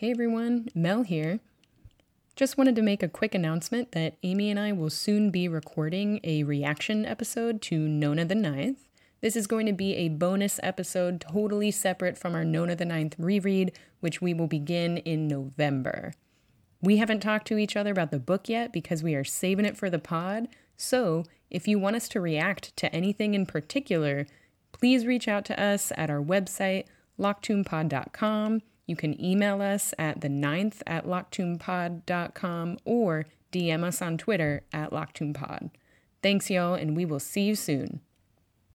Hey everyone, Mel here. Just wanted to make a quick announcement that Amy and I will soon be recording a reaction episode to Nona the Ninth. This is going to be a bonus episode totally separate from our Nona the Ninth reread, which we will begin in November. We haven't talked to each other about the book yet because we are saving it for the pod. So, if you want us to react to anything in particular, please reach out to us at our website, lockedtombpod.com. You can email us at the ninth at lockedtombpod.com or DM us on Twitter at lockedtombpod. Thanks, y'all, and we will see you soon.